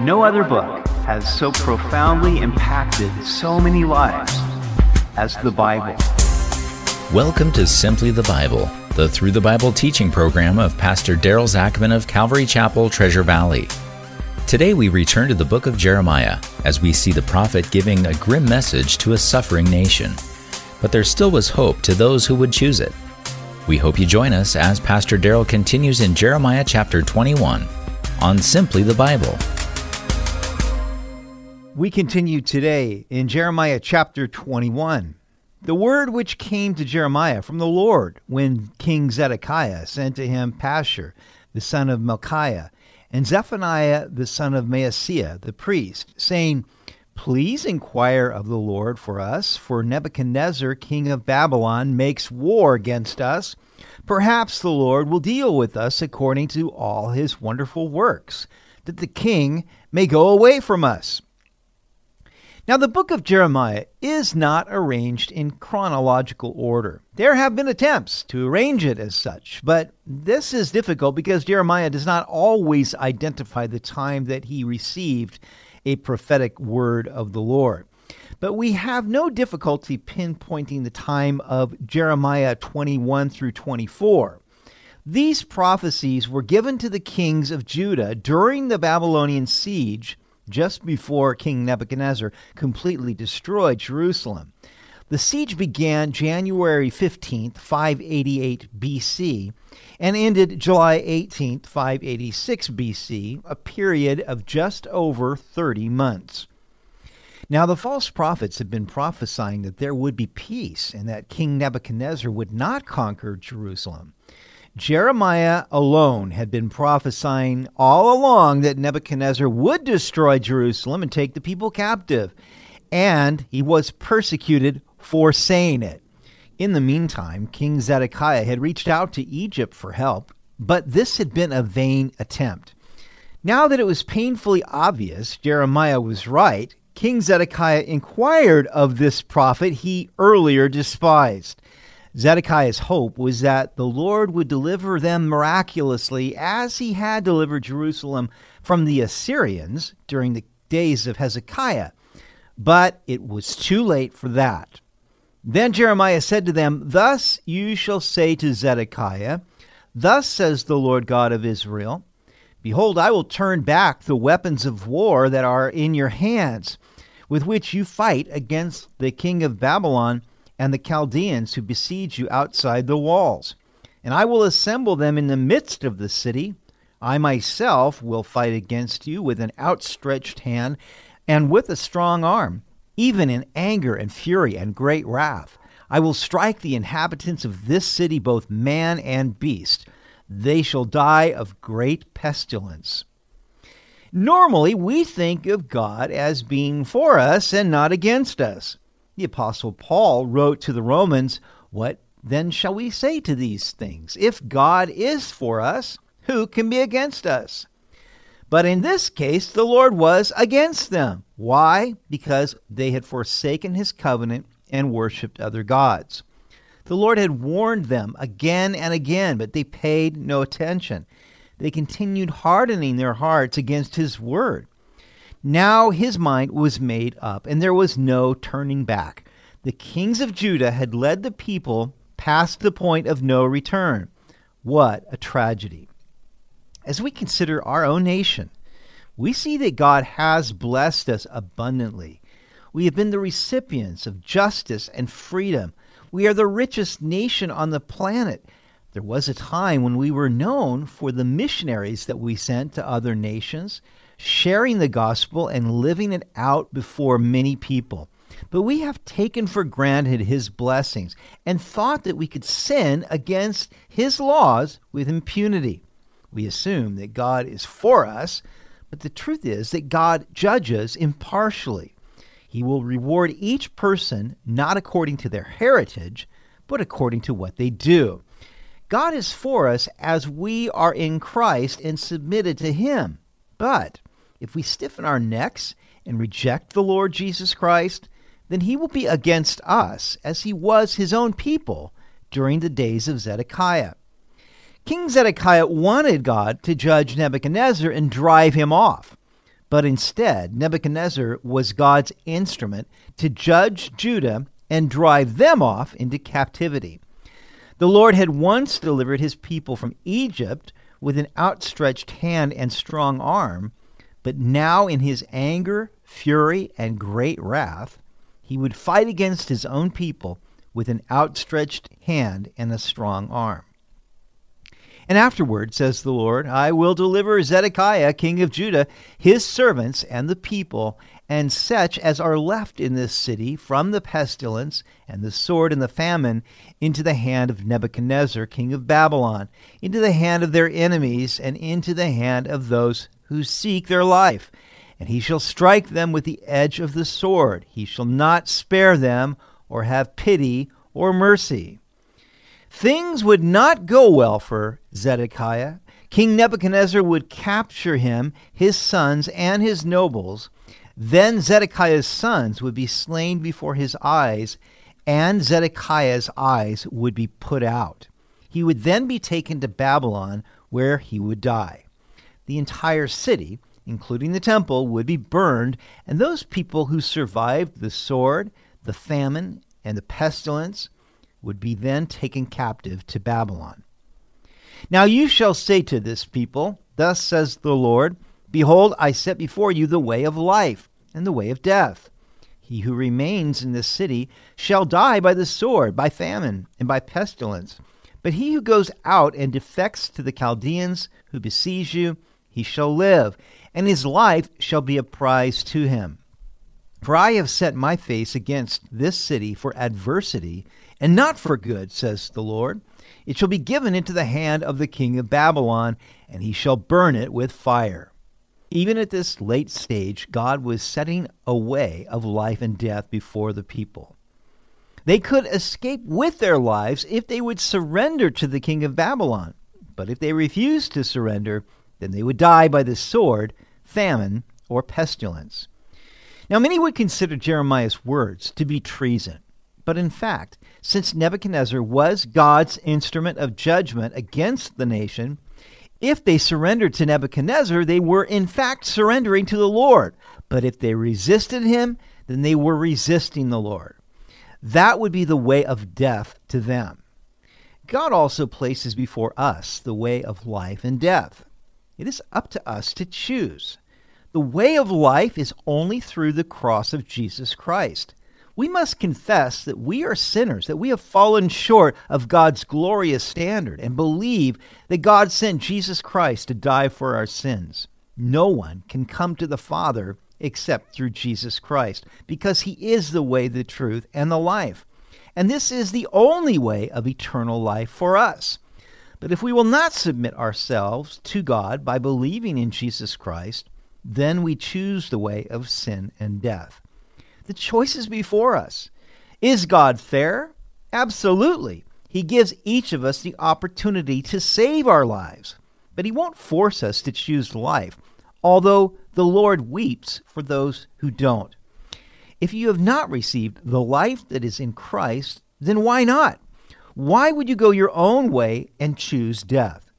No other book has so profoundly impacted so many lives as the Bible. Welcome to Simply the Bible, the Through the Bible teaching program of Pastor Daryl Zachman of Calvary Chapel, Treasure Valley. Today we return to the book of Jeremiah as we see the prophet giving a grim message to a suffering nation. But there still was hope to those who would choose it. We hope you join us as Pastor Daryl continues in Jeremiah chapter 21 on Simply the Bible. We continue today in Jeremiah chapter 21. The word which came to Jeremiah from the Lord when King Zedekiah sent to him Pashur, the son of Malchiah, and Zephaniah, the son of Maaseiah, the priest, saying, Please inquire of the Lord for us, for Nebuchadnezzar, king of Babylon, makes war against us. Perhaps the Lord will deal with us according to all his wonderful works, that the king may go away from us. Now, the book of Jeremiah is not arranged in chronological order. There have been attempts to arrange it as such, but this is difficult because Jeremiah does not always identify the time that he received a prophetic word of the Lord. But we have no difficulty pinpointing the time of Jeremiah 21 through 24. These prophecies were given to the kings of Judah during the Babylonian siege just before King Nebuchadnezzar completely destroyed Jerusalem. The siege began January 15th, 588 BC, and ended July 18th, 586 BC, a period of just over 30 months. Now, the false prophets had been prophesying that there would be peace and that King Nebuchadnezzar would not conquer Jerusalem. Jeremiah alone had been prophesying all along that Nebuchadnezzar would destroy Jerusalem and take the people captive, and he was persecuted for saying it. In the meantime, King Zedekiah had reached out to Egypt for help, but this had been a vain attempt. Now that it was painfully obvious Jeremiah was right, King Zedekiah inquired of this prophet he earlier despised. Zedekiah's hope was that the Lord would deliver them miraculously as he had delivered Jerusalem from the Assyrians during the days of Hezekiah. But it was too late for that. Then Jeremiah said to them, Thus you shall say to Zedekiah, Thus says the Lord God of Israel, Behold, I will turn back the weapons of war that are in your hands, with which you fight against the king of Babylon and the Chaldeans who besiege you outside the walls. And I will assemble them in the midst of the city. I myself will fight against you with an outstretched hand and with a strong arm, even in anger and fury and great wrath. I will strike the inhabitants of this city, both man and beast. They shall die of great pestilence. Normally, we think of God as being for us and not against us. The Apostle Paul wrote to the Romans, What then shall we say to these things? If God is for us, who can be against us? But in this case, the Lord was against them. Why? Because they had forsaken his covenant and worshiped other gods. The Lord had warned them again and again, but they paid no attention. They continued hardening their hearts against his word. Now his mind was made up, and there was no turning back. The kings of Judah had led the people past the point of no return. What a tragedy. As we consider our own nation, we see that God has blessed us abundantly. We have been the recipients of justice and freedom. We are the richest nation on the planet. There was a time when we were known for the missionaries that we sent to other nations sharing the gospel and living it out before many people. But we have taken for granted his blessings and thought that we could sin against his laws with impunity. We assume that God is for us, but the truth is that God judges impartially. He will reward each person not according to their heritage, but according to what they do. God is for us as we are in Christ and submitted to Him. But if we stiffen our necks and reject the Lord Jesus Christ, then he will be against us as he was his own people during the days of Zedekiah. King Zedekiah wanted God to judge Nebuchadnezzar and drive him off. but instead, Nebuchadnezzar was God's instrument to judge Judah and drive them off into captivity. The Lord had once delivered his people from Egypt with an outstretched hand and strong arm, but now in his anger, fury, and great wrath, he would fight against his own people with an outstretched hand and a strong arm. And afterward, says the Lord, I will deliver Zedekiah, king of Judah, his servants, and the people, and such as are left in this city from the pestilence and the sword and the famine into the hand of Nebuchadnezzar, king of Babylon, into the hand of their enemies, and into the hand of those who seek their life. And he shall strike them with the edge of the sword. He shall not spare them, or have pity or mercy. Things would not go well for Zedekiah. King Nebuchadnezzar would capture him, his sons, and his nobles. Then Zedekiah's sons would be slain before his eyes, and Zedekiah's eyes would be put out. He would then be taken to Babylon, where he would die. The entire city, including the temple, would be burned, and those people who survived the sword, the famine, and the pestilence would be then taken captive to Babylon. Now you shall say to this people, Thus says the Lord, Behold, I set before you the way of life and the way of death. He who remains in this city shall die by the sword, by famine, and by pestilence. But he who goes out and defects to the Chaldeans who besiege you, he shall live, and his life shall be a prize to him. For I have set my face against this city for adversity and not for good, says the Lord. It shall be given into the hand of the king of Babylon, and he shall burn it with fire. Even at this late stage, God was setting a way of life and death before the people. They could escape with their lives if they would surrender to the king of Babylon. But if they refused to surrender, then they would die by the sword, famine, or pestilence. Now, many would consider Jeremiah's words to be treason. But in fact, since Nebuchadnezzar was God's instrument of judgment against the nation, if they surrendered to Nebuchadnezzar, they were in fact surrendering to the Lord. But if they resisted him, then they were resisting the Lord. That would be the way of death to them. God also places before us the way of life and death. It is up to us to choose. The way of life is only through the cross of Jesus Christ we must confess that we are sinners, that we have fallen short of God's glorious standard, and believe that God sent Jesus Christ to die for our sins. No one can come to the Father except through Jesus Christ, because he is the way, the truth, and the life. And this is the only way of eternal life for us. But if we will not submit ourselves to God by believing in Jesus Christ, then we choose the way of sin and death. The choice is before us. Is God fair? Absolutely. He gives each of us the opportunity to save our lives, but He won't force us to choose life, although the Lord weeps for those who don't. If you have not received the life that is in Christ, then why not? Why would you go your own way and choose death?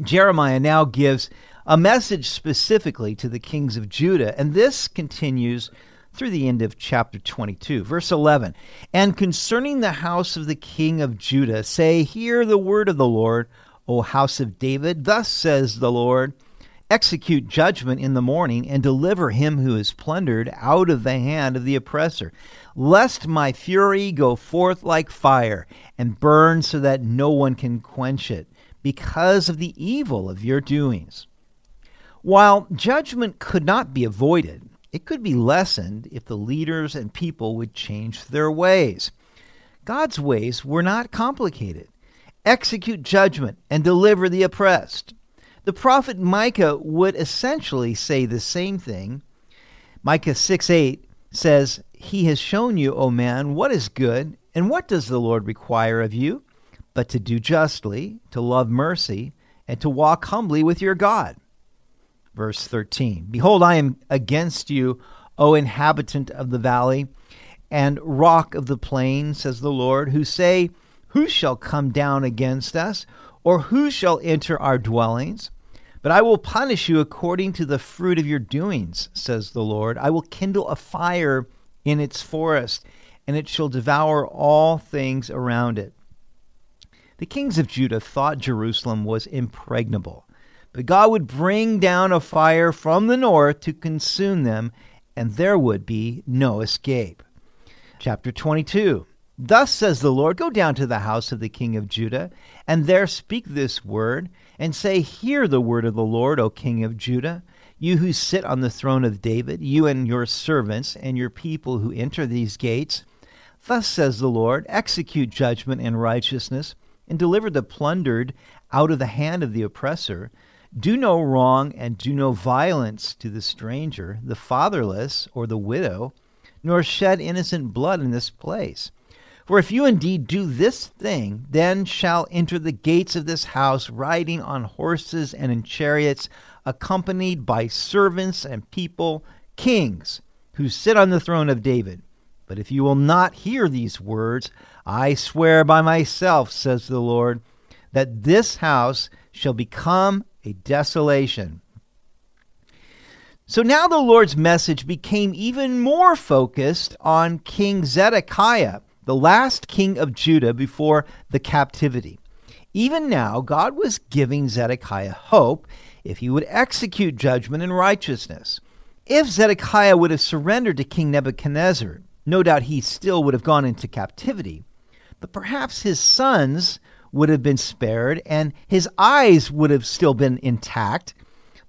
Jeremiah now gives a message specifically to the kings of Judah, and this continues through the end of chapter 22. Verse 11 And concerning the house of the king of Judah, say, Hear the word of the Lord, O house of David. Thus says the Lord Execute judgment in the morning, and deliver him who is plundered out of the hand of the oppressor, lest my fury go forth like fire, and burn so that no one can quench it, because of the evil of your doings. While judgment could not be avoided, it could be lessened if the leaders and people would change their ways. God's ways were not complicated. Execute judgment and deliver the oppressed. The prophet Micah would essentially say the same thing. Micah 6 8 says, He has shown you, O man, what is good, and what does the Lord require of you? But to do justly, to love mercy, and to walk humbly with your God. Verse 13 Behold, I am against you, O inhabitant of the valley, and rock of the plain, says the Lord, who say, Who shall come down against us, or who shall enter our dwellings? But I will punish you according to the fruit of your doings, says the Lord. I will kindle a fire in its forest, and it shall devour all things around it. The kings of Judah thought Jerusalem was impregnable, but God would bring down a fire from the north to consume them, and there would be no escape. Chapter 22 Thus says the Lord Go down to the house of the king of Judah, and there speak this word, and say, Hear the word of the Lord, O king of Judah. You who sit on the throne of David, you and your servants, and your people who enter these gates. Thus says the Lord Execute judgment and righteousness and deliver the plundered out of the hand of the oppressor. Do no wrong and do no violence to the stranger, the fatherless, or the widow, nor shed innocent blood in this place. For if you indeed do this thing, then shall enter the gates of this house riding on horses and in chariots, accompanied by servants and people, kings, who sit on the throne of David. But if you will not hear these words, I swear by myself, says the Lord, that this house shall become a desolation. So now the Lord's message became even more focused on King Zedekiah, the last king of Judah before the captivity. Even now, God was giving Zedekiah hope if he would execute judgment and righteousness. If Zedekiah would have surrendered to King Nebuchadnezzar, no doubt he still would have gone into captivity, but perhaps his sons would have been spared and his eyes would have still been intact.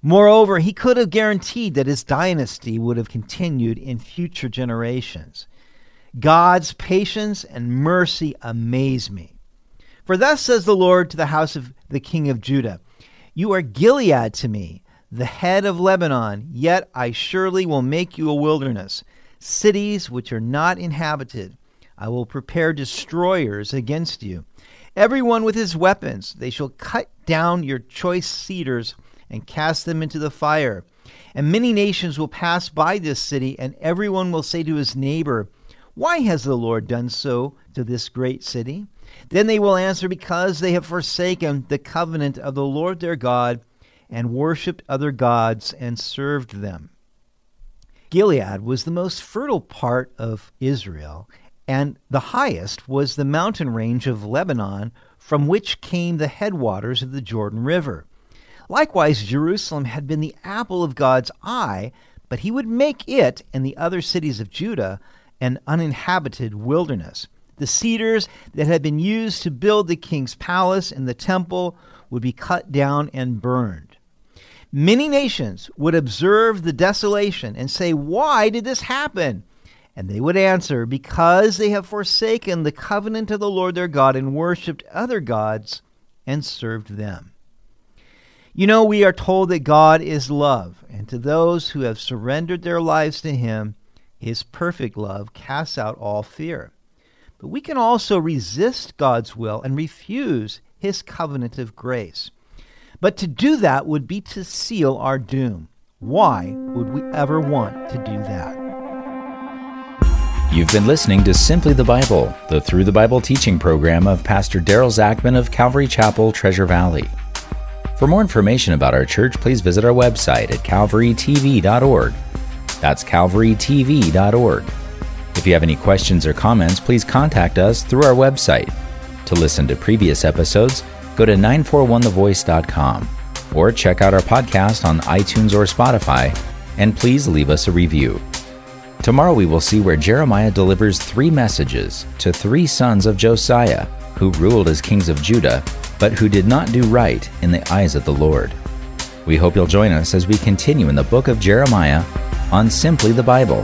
Moreover, he could have guaranteed that his dynasty would have continued in future generations. God's patience and mercy amaze me. For thus says the Lord to the house of the king of Judah You are Gilead to me, the head of Lebanon, yet I surely will make you a wilderness cities which are not inhabited. I will prepare destroyers against you. Everyone with his weapons, they shall cut down your choice cedars and cast them into the fire. And many nations will pass by this city, and everyone will say to his neighbor, Why has the Lord done so to this great city? Then they will answer, Because they have forsaken the covenant of the Lord their God, and worshipped other gods, and served them. Gilead was the most fertile part of Israel, and the highest was the mountain range of Lebanon, from which came the headwaters of the Jordan River. Likewise, Jerusalem had been the apple of God's eye, but he would make it and the other cities of Judah an uninhabited wilderness. The cedars that had been used to build the king's palace and the temple would be cut down and burned. Many nations would observe the desolation and say, Why did this happen? And they would answer, Because they have forsaken the covenant of the Lord their God and worshipped other gods and served them. You know, we are told that God is love, and to those who have surrendered their lives to Him, His perfect love casts out all fear. But we can also resist God's will and refuse His covenant of grace. But to do that would be to seal our doom. Why would we ever want to do that? You've been listening to Simply the Bible, the Through the Bible teaching program of Pastor Daryl Zachman of Calvary Chapel, Treasure Valley. For more information about our church, please visit our website at calvarytv.org. That's calvarytv.org. If you have any questions or comments, please contact us through our website. To listen to previous episodes, go to 941thevoice.com or check out our podcast on iTunes or Spotify, and please leave us a review. Tomorrow we will see where Jeremiah delivers three messages to three sons of Josiah, who ruled as kings of Judah, but who did not do right in the eyes of the Lord. We hope you'll join us as we continue in the book of Jeremiah on Simply the Bible.